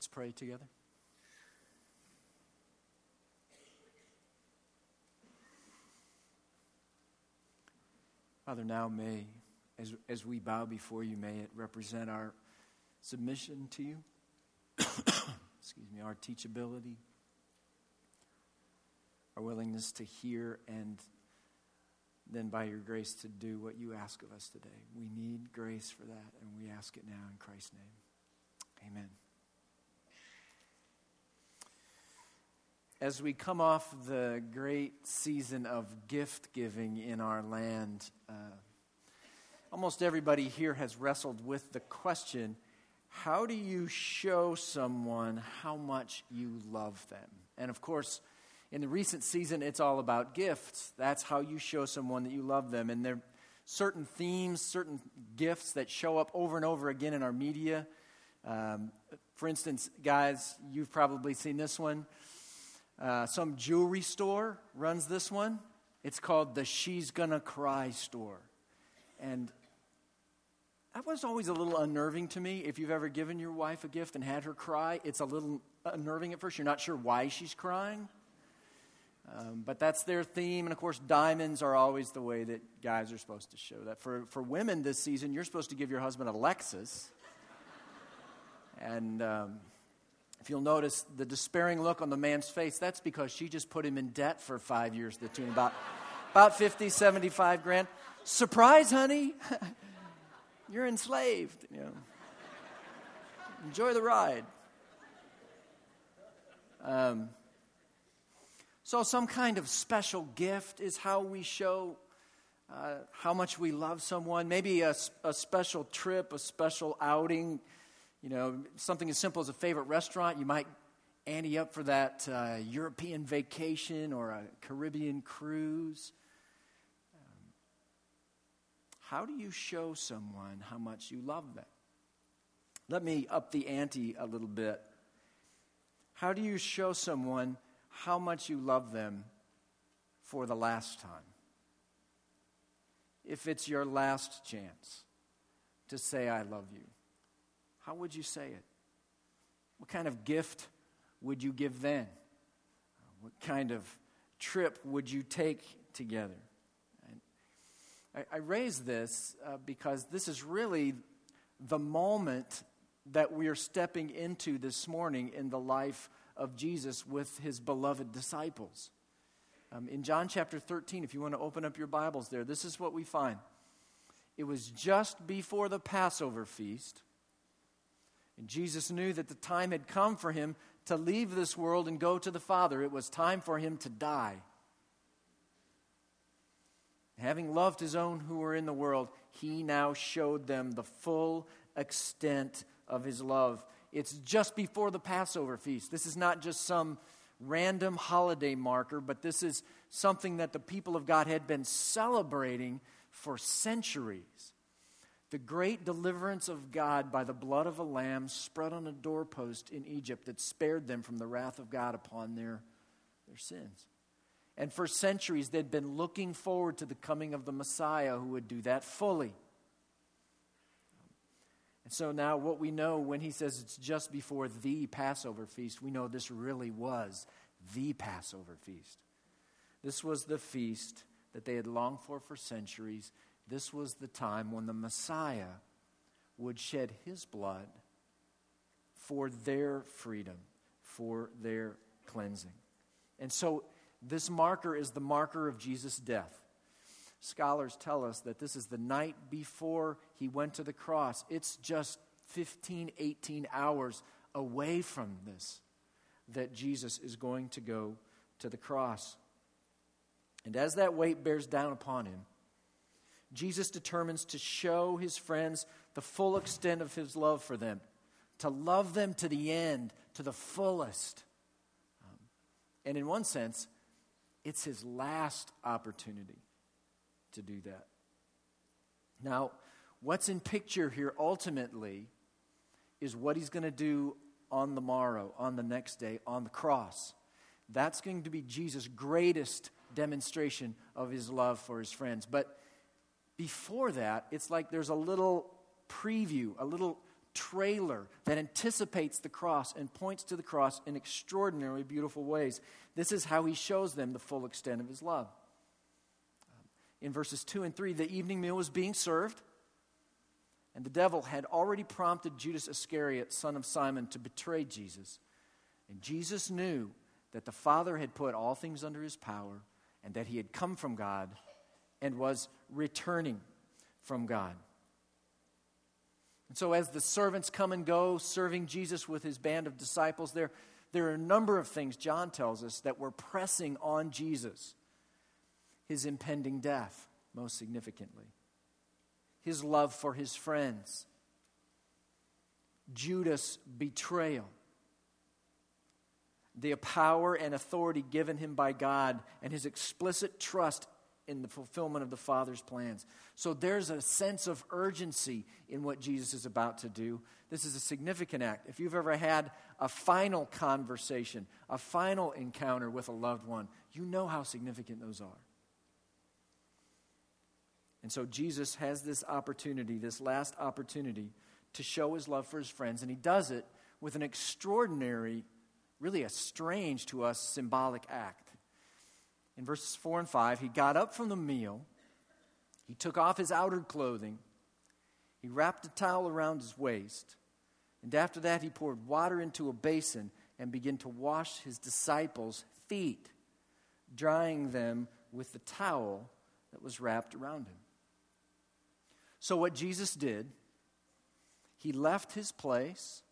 Let's pray together. Father, now may, as, as we bow before you, may it represent our submission to you, excuse me, our teachability, our willingness to hear, and then by your grace to do what you ask of us today. We need grace for that, and we ask it now in Christ's name. Amen. As we come off the great season of gift giving in our land, uh, almost everybody here has wrestled with the question how do you show someone how much you love them? And of course, in the recent season, it's all about gifts. That's how you show someone that you love them. And there are certain themes, certain gifts that show up over and over again in our media. Um, for instance, guys, you've probably seen this one. Uh, some jewelry store runs this one. It's called the She's Gonna Cry store. And that was always a little unnerving to me. If you've ever given your wife a gift and had her cry, it's a little unnerving at first. You're not sure why she's crying. Um, but that's their theme. And of course, diamonds are always the way that guys are supposed to show that. For, for women this season, you're supposed to give your husband a Lexus. and um, if you'll notice the despairing look on the man's face, that's because she just put him in debt for five years, the tune about, about 50, 75 grand. Surprise, honey. You're enslaved. You know. Enjoy the ride. Um, so, some kind of special gift is how we show uh, how much we love someone. Maybe a, a special trip, a special outing. You know, something as simple as a favorite restaurant. You might ante up for that uh, European vacation or a Caribbean cruise. How do you show someone how much you love them? Let me up the ante a little bit. How do you show someone how much you love them for the last time? If it's your last chance to say, I love you, how would you say it? What kind of gift would you give then? What kind of trip would you take together? I, I raise this uh, because this is really the moment that we are stepping into this morning in the life of Jesus with his beloved disciples. Um, in John chapter 13, if you want to open up your Bibles there, this is what we find. It was just before the Passover feast, and Jesus knew that the time had come for him to leave this world and go to the Father. It was time for him to die. Having loved his own who were in the world, he now showed them the full extent of his love. It's just before the Passover feast. This is not just some random holiday marker, but this is something that the people of God had been celebrating for centuries. The great deliverance of God by the blood of a lamb spread on a doorpost in Egypt that spared them from the wrath of God upon their, their sins. And for centuries, they'd been looking forward to the coming of the Messiah who would do that fully. And so now, what we know when he says it's just before the Passover feast, we know this really was the Passover feast. This was the feast that they had longed for for centuries. This was the time when the Messiah would shed his blood for their freedom, for their cleansing. And so this marker is the marker of Jesus' death. Scholars tell us that this is the night before he went to the cross. It's just 15, 18 hours away from this that Jesus is going to go to the cross. And as that weight bears down upon him, Jesus determines to show his friends the full extent of his love for them, to love them to the end, to the fullest. Um, and in one sense, it's his last opportunity to do that. Now, what's in picture here ultimately is what he's going to do on the morrow, on the next day, on the cross. That's going to be Jesus' greatest demonstration of his love for his friends. But before that, it's like there's a little preview, a little trailer that anticipates the cross and points to the cross in extraordinarily beautiful ways. This is how he shows them the full extent of his love. Um, in verses 2 and 3, the evening meal was being served, and the devil had already prompted Judas Iscariot, son of Simon, to betray Jesus. And Jesus knew that the Father had put all things under his power and that he had come from God and was returning from God. And so, as the servants come and go, serving Jesus with his band of disciples, there, there are a number of things, John tells us, that were pressing on Jesus. His impending death, most significantly, his love for his friends, Judas' betrayal, the power and authority given him by God, and his explicit trust in the fulfillment of the Father's plans. So there's a sense of urgency in what Jesus is about to do. This is a significant act. If you've ever had a final conversation, a final encounter with a loved one, you know how significant those are. And so Jesus has this opportunity, this last opportunity, to show his love for his friends, and he does it with an extraordinary, really a strange to us symbolic act in verses 4 and 5, he got up from the meal, he took off his outer clothing, he wrapped a towel around his waist, and after that he poured water into a basin and began to wash his disciples' feet, drying them with the towel that was wrapped around him. So, what Jesus did, he left his place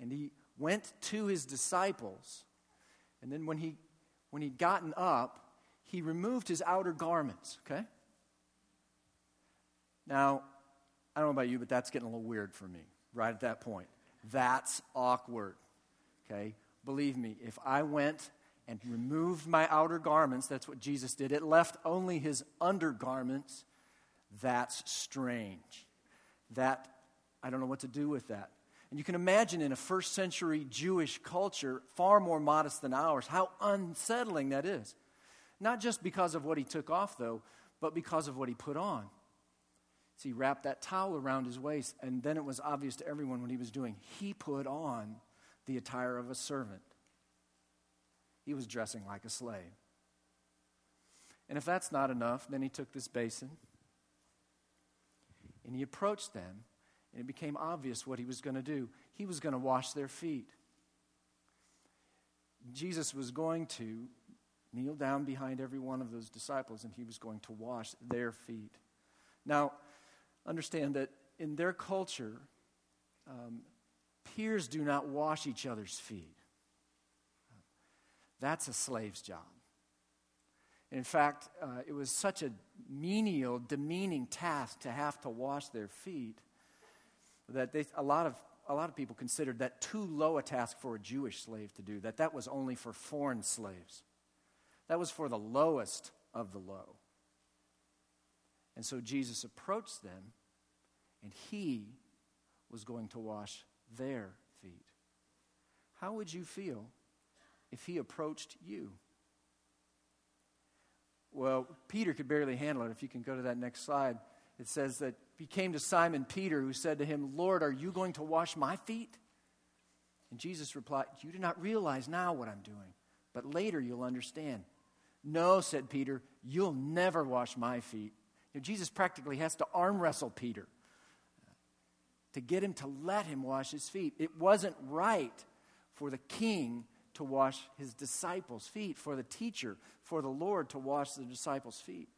and he went to his disciples. And then, when he when he'd gotten up, he removed his outer garments, okay? Now, I don't know about you, but that's getting a little weird for me right at that point. That's awkward, okay? Believe me, if I went and removed my outer garments, that's what Jesus did, it left only his undergarments, that's strange. That, I don't know what to do with that. And you can imagine in a first century Jewish culture, far more modest than ours, how unsettling that is. Not just because of what he took off, though, but because of what he put on. So he wrapped that towel around his waist, and then it was obvious to everyone what he was doing. He put on the attire of a servant, he was dressing like a slave. And if that's not enough, then he took this basin and he approached them and it became obvious what he was going to do. He was going to wash their feet. Jesus was going to kneel down behind every one of those disciples and he was going to wash their feet. Now, understand that in their culture, um, peers do not wash each other's feet. That's a slave's job. In fact, uh, it was such a menial, demeaning task to have to wash their feet that they, a, lot of, a lot of people considered that too low a task for a Jewish slave to do, that that was only for foreign slaves. That was for the lowest of the low. And so Jesus approached them, and he was going to wash their feet. How would you feel if he approached you? Well, Peter could barely handle it. If you can go to that next slide, it says that he came to Simon Peter, who said to him, Lord, are you going to wash my feet? And Jesus replied, You do not realize now what I'm doing, but later you'll understand. No, said Peter, you'll never wash my feet. You know, Jesus practically has to arm wrestle Peter to get him to let him wash his feet. It wasn't right for the king to wash his disciples' feet, for the teacher, for the Lord to wash the disciples' feet.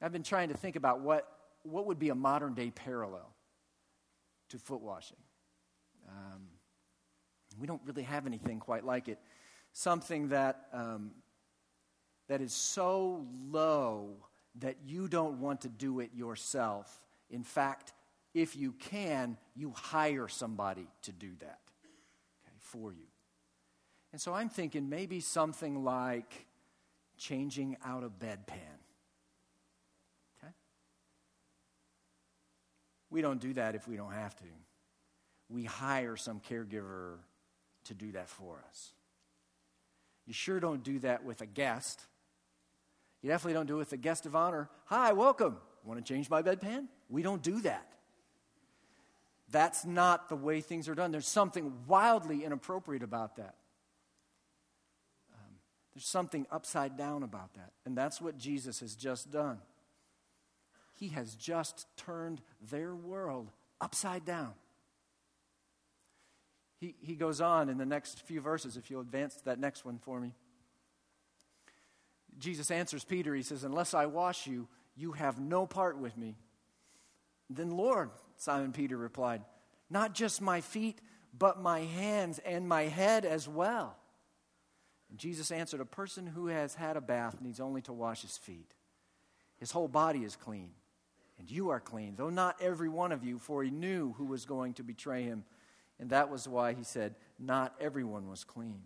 I've been trying to think about what what would be a modern day parallel to foot washing? Um, we don't really have anything quite like it. Something that, um, that is so low that you don't want to do it yourself. In fact, if you can, you hire somebody to do that okay, for you. And so I'm thinking maybe something like changing out a bedpan. We don't do that if we don't have to. We hire some caregiver to do that for us. You sure don't do that with a guest. You definitely don't do it with a guest of honor. Hi, welcome. Want to change my bedpan? We don't do that. That's not the way things are done. There's something wildly inappropriate about that. Um, there's something upside down about that. And that's what Jesus has just done. He has just turned their world upside down. He, he goes on in the next few verses, if you'll advance to that next one for me. Jesus answers Peter, he says, Unless I wash you, you have no part with me. Then, Lord, Simon Peter replied, Not just my feet, but my hands and my head as well. And Jesus answered, A person who has had a bath needs only to wash his feet. His whole body is clean, and you are clean, though not every one of you, for he knew who was going to betray him. And that was why he said, Not everyone was clean.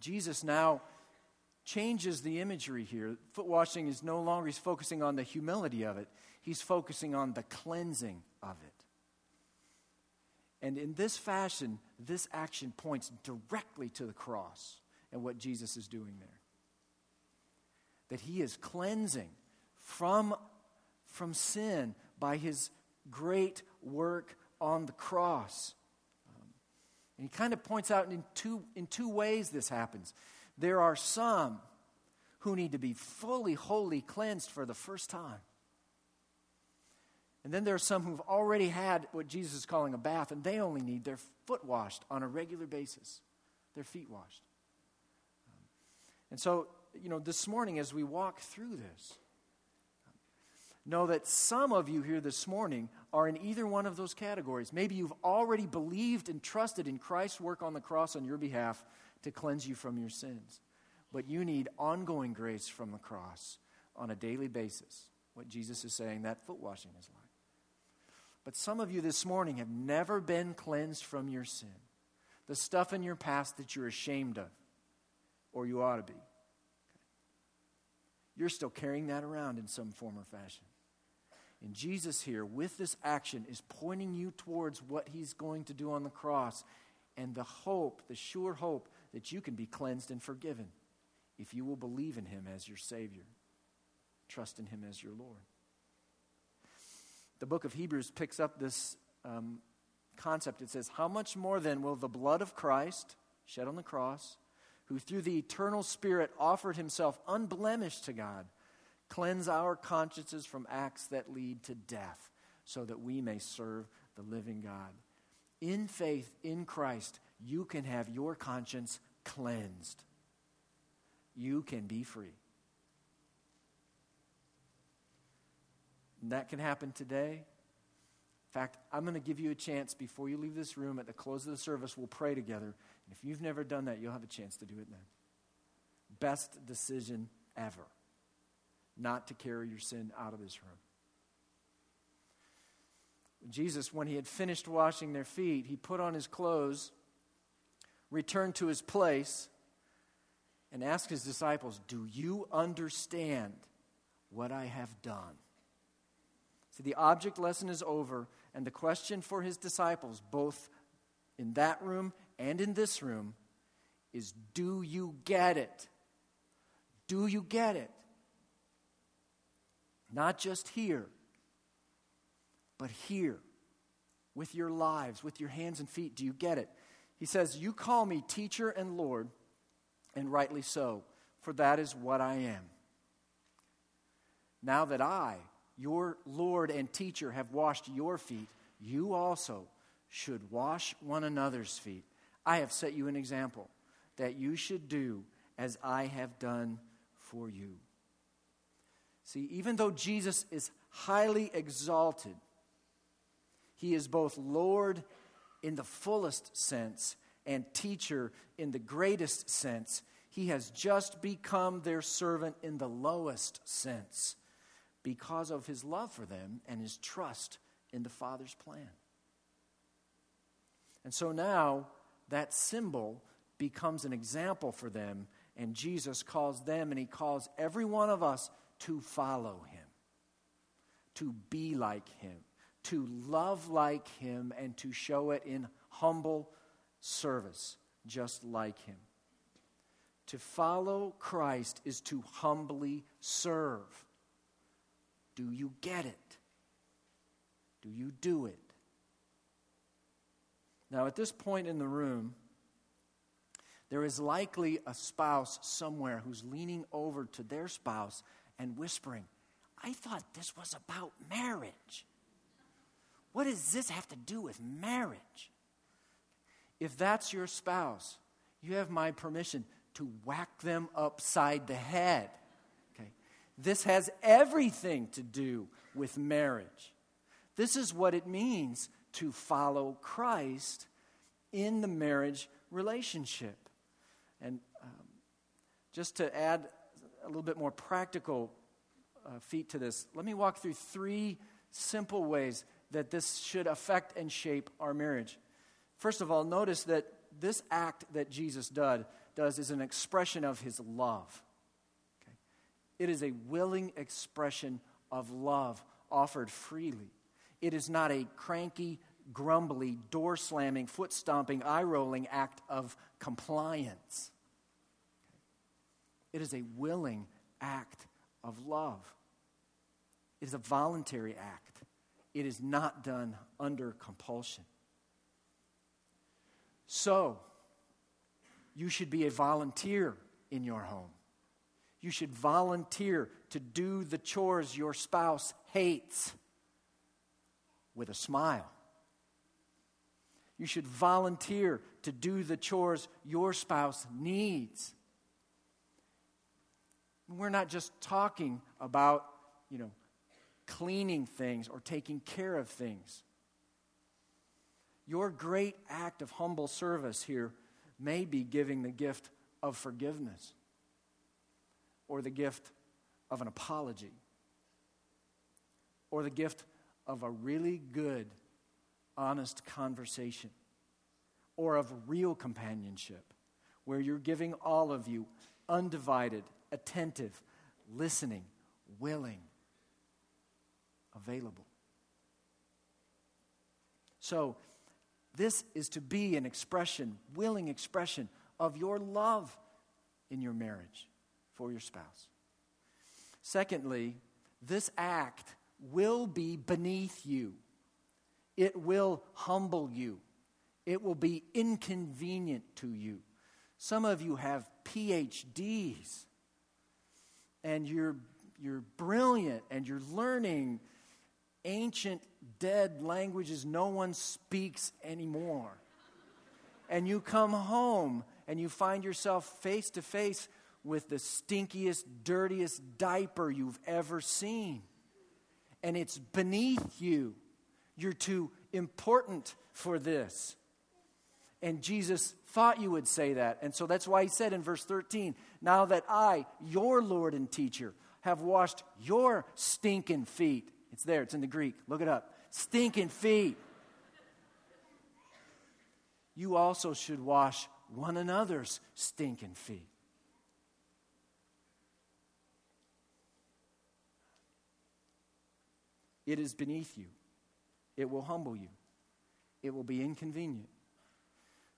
Jesus now changes the imagery here. Foot washing is no longer, he's focusing on the humility of it, he's focusing on the cleansing of it. And in this fashion, this action points directly to the cross and what Jesus is doing there. That he is cleansing from, from sin by his great work on the cross. Um, and he kind of points out in two, in two ways this happens. There are some who need to be fully, wholly cleansed for the first time. And then there are some who've already had what Jesus is calling a bath, and they only need their foot washed on a regular basis, their feet washed. And so, you know, this morning as we walk through this, know that some of you here this morning are in either one of those categories. Maybe you've already believed and trusted in Christ's work on the cross on your behalf to cleanse you from your sins. But you need ongoing grace from the cross on a daily basis. What Jesus is saying that foot washing is like. But some of you this morning have never been cleansed from your sin. The stuff in your past that you're ashamed of, or you ought to be. You're still carrying that around in some form or fashion. And Jesus here, with this action, is pointing you towards what he's going to do on the cross and the hope, the sure hope that you can be cleansed and forgiven if you will believe in him as your Savior, trust in him as your Lord. The book of Hebrews picks up this um, concept. It says, How much more then will the blood of Christ, shed on the cross, who through the eternal Spirit offered himself unblemished to God, cleanse our consciences from acts that lead to death, so that we may serve the living God? In faith in Christ, you can have your conscience cleansed. You can be free. And that can happen today. In fact, I'm going to give you a chance before you leave this room at the close of the service. We'll pray together. And if you've never done that, you'll have a chance to do it then. Best decision ever not to carry your sin out of this room. Jesus, when he had finished washing their feet, he put on his clothes returned to his place and asked his disciples, Do you understand what I have done? See, the object lesson is over, and the question for his disciples, both in that room and in this room, is Do you get it? Do you get it? Not just here, but here, with your lives, with your hands and feet. Do you get it? He says, You call me teacher and Lord, and rightly so, for that is what I am. Now that I, your Lord and teacher, have washed your feet, you also should wash one another's feet. I have set you an example that you should do as I have done for you. See, even though Jesus is highly exalted, he is both Lord in the fullest sense and teacher in the greatest sense. He has just become their servant in the lowest sense because of his love for them and his trust in the Father's plan. And so now that symbol becomes an example for them, and Jesus calls them and he calls every one of us to follow him, to be like him to love like him and to show it in humble service, just like him. To follow Christ is to humbly serve. Do you get it? Do you do it? Now, at this point in the room, there is likely a spouse somewhere who's leaning over to their spouse and whispering, I thought this was about marriage. What does this have to do with marriage? If that's your spouse, you have my permission to whack them upside the head. Okay? This has everything to do with marriage. This is what it means to follow Christ in the marriage relationship. And um, just to add little bit more practical uh, feet to this, let me walk through three simple ways that this should affect and shape our marriage. First of all, notice that this act that Jesus did, does is an expression of his love. Okay? It is a willing expression of love offered freely. It is not a cranky, grumbly, door slamming, foot stomping, eye rolling act of compliance. It is a willing act of love. It is a voluntary act. It is not done under compulsion. So, you should be a volunteer in your home. You should volunteer to do the chores your spouse hates with a smile. You should volunteer to do the chores your spouse needs. We're not just talking about, you know, cleaning things or taking care of things. Your great act of humble service here may be giving the gift of forgiveness or the gift of an apology or the gift of a really good honest conversation or of real companionship where you're giving all of you undivided, attentive, listening, willing, available. So, this is to be an expression, willing expression of your love in your marriage for your spouse. Secondly, this act will be beneath you. It will humble you. It will be inconvenient to you. Some of you have PhDs and you're, you're brilliant and you're learning ancient, dead languages no one speaks anymore. And you come home and you find yourself face to face with the stinkiest, dirtiest diaper you've ever seen. And it's beneath you. You're too important for this. And Jesus thought you would say that. And so that's why he said in verse 13, Now that I, your Lord and teacher, have washed your stinking feet. It's there, it's in the Greek. Look it up. Stinking feet. You also should wash one another's stinking feet. It is beneath you. It will humble you. It will be inconvenient.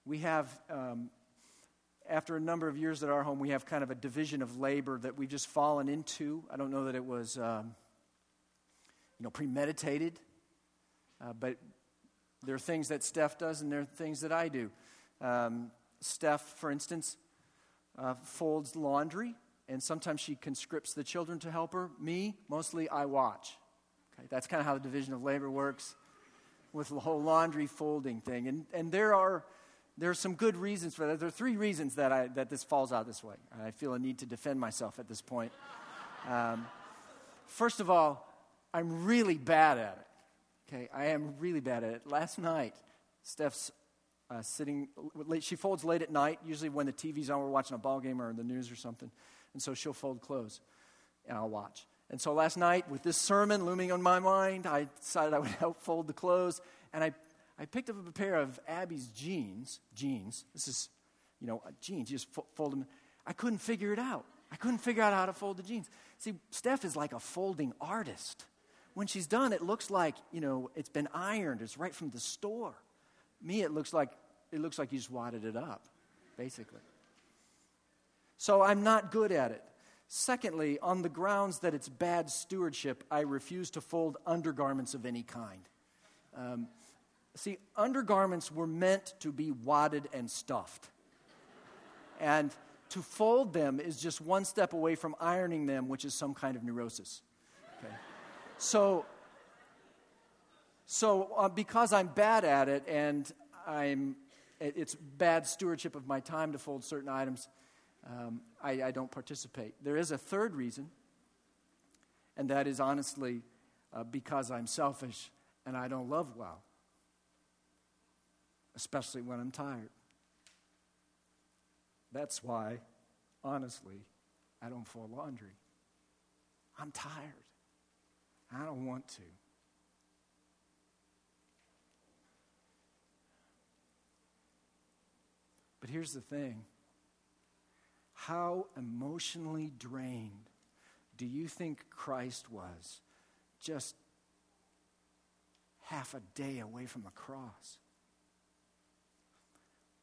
We have, um, after a number of years at our home, we have kind of a division of labor that we've just fallen into. I don't know that it was, um, you know, premeditated, uh, but there are things that Steph does and there are things that I do. Um, Steph, for instance, uh, folds laundry, and sometimes she conscripts the children to help her. Me, mostly I watch. Okay, that's kind of how the division of labor works with the whole laundry folding thing. And, and there, are, there are some good reasons for that. There are three reasons that, I, that this falls out this way. I feel a need to defend myself at this point. Um, first of all, I'm really bad at it. Okay, I am really bad at it. Last night, Steph's uh, sitting, she folds late at night, usually when the TV's on, we're watching a ball game or the news or something. And so she'll fold clothes, and I'll watch. And so last night, with this sermon looming on my mind, I decided I would help fold the clothes. And I, I picked up a pair of Abby's jeans. Jeans. This is, you know, jeans. You just fold them. I couldn't figure it out. I couldn't figure out how to fold the jeans. See, Steph is like a folding artist. When she's done, it looks like, you know, it's been ironed. It's right from the store. Me, it looks like it looks like you just wadded it up, basically. So I'm not good at it. Secondly, on the grounds that it's bad stewardship, I refuse to fold undergarments of any kind. Um, see, undergarments were meant to be wadded and stuffed. And to fold them is just one step away from ironing them, which is some kind of neurosis. Okay? So, so uh, because I'm bad at it and I'm, it's bad stewardship of my time to fold certain items, um, I, I, don't participate. There is a third reason, and that is honestly uh, because I'm selfish and I don't love well, especially when I'm tired. That's why, honestly, I don't fold laundry. I'm tired. I don't want to. But here's the thing how emotionally drained do you think Christ was just half a day away from the cross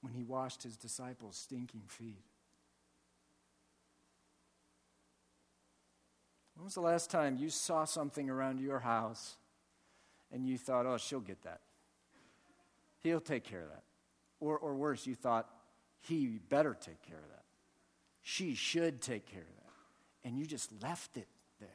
when he washed his disciples' stinking feet? When was the last time you saw something around your house and you thought, oh, she'll get that? He'll take care of that. Or, or worse, you thought, he better take care of that. She should take care of that. And you just left it there.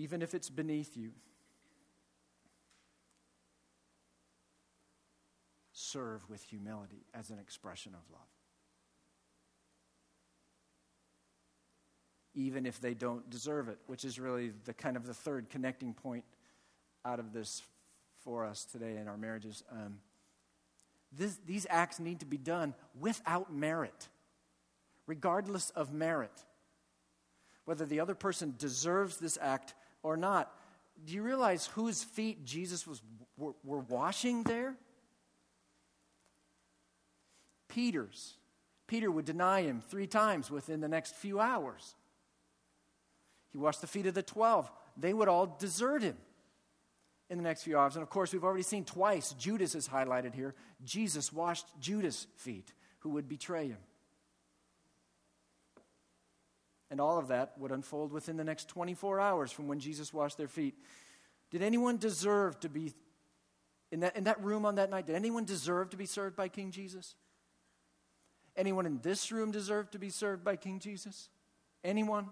Even if it's beneath you, serve with humility as an expression of love. even if they don't deserve it, which is really the kind of the third connecting point out of this for us today in our marriages. Um, this, these acts need to be done without merit, regardless of merit. Whether the other person deserves this act or not. Do you realize whose feet Jesus was were, were washing there? Peter's. Peter would deny him three times within the next few hours. He washed the feet of the 12. They would all desert him in the next few hours. And of course, we've already seen twice, Judas is highlighted here. Jesus washed Judas' feet, who would betray him. And all of that would unfold within the next 24 hours from when Jesus washed their feet. Did anyone deserve to be in that, in that room on that night? Did anyone deserve to be served by King Jesus? Anyone in this room deserve to be served by King Jesus? Anyone?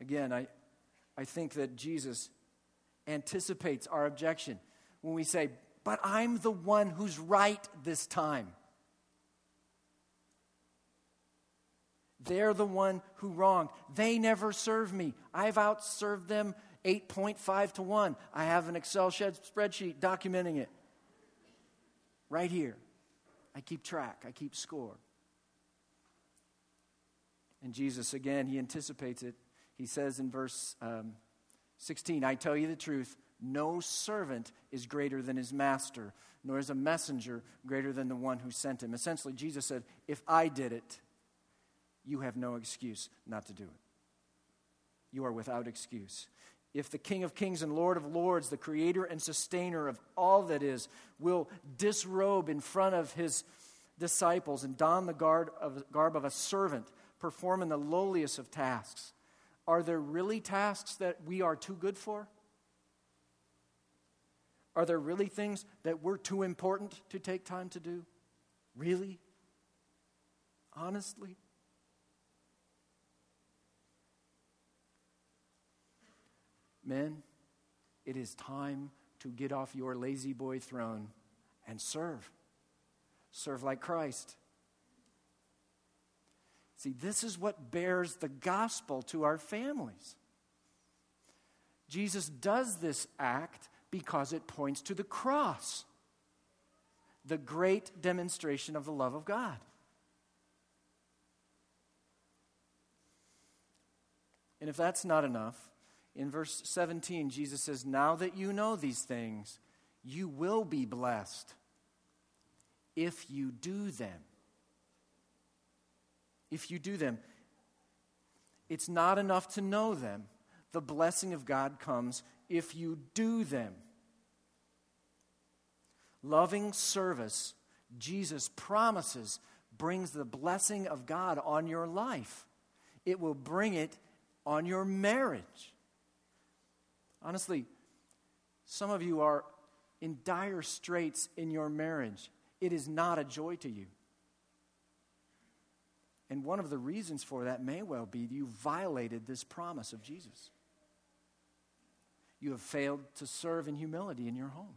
Again, I, I think that Jesus anticipates our objection when we say, But I'm the one who's right this time. They're the one who wronged. They never served me. I've outserved them 8.5 to 1. I have an Excel spreadsheet documenting it. Right here. I keep track, I keep score. And Jesus, again, he anticipates it he says in verse um, 16, I tell you the truth, no servant is greater than his master, nor is a messenger greater than the one who sent him. Essentially, Jesus said, If I did it, you have no excuse not to do it. You are without excuse. If the King of Kings and Lord of Lords, the creator and sustainer of all that is, will disrobe in front of his disciples and don the garb of, garb of a servant, performing the lowliest of tasks, are there really tasks that we are too good for? Are there really things that we're too important to take time to do? Really? Honestly? Men, it is time to get off your La-Z-Boy throne and serve. Serve like Christ. See, this is what bears the gospel to our families. Jesus does this act because it points to the cross, the great demonstration of the love of God. And if that's not enough, in verse 17, Jesus says, Now that you know these things, you will be blessed if you do them if you do them. It's not enough to know them. The blessing of God comes if you do them. Loving service, Jesus promises, brings the blessing of God on your life. It will bring it on your marriage. Honestly, some of you are in dire straits in your marriage. It is not a joy to you. And one of the reasons for that may well be you violated this promise of Jesus. You have failed to serve in humility in your home.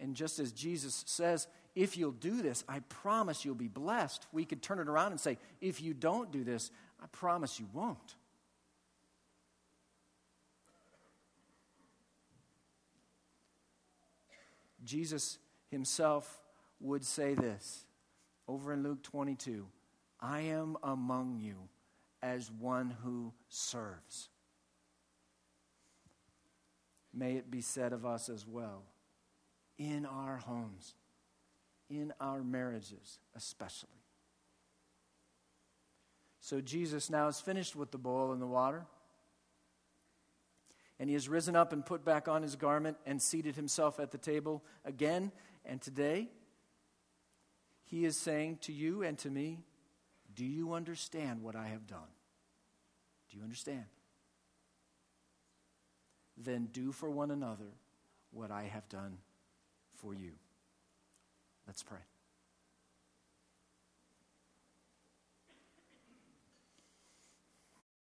And just as Jesus says, if you'll do this, I promise you'll be blessed, we could turn it around and say, if you don't do this, I promise you won't. Jesus himself would say this over in Luke 22 I am among you as one who serves. May it be said of us as well in our homes, in our marriages, especially. So Jesus now is finished with the bowl and the water. And he has risen up and put back on his garment and seated himself at the table again. And today, he is saying to you and to me, Do you understand what I have done? Do you understand? Then do for one another what I have done for you. Let's pray.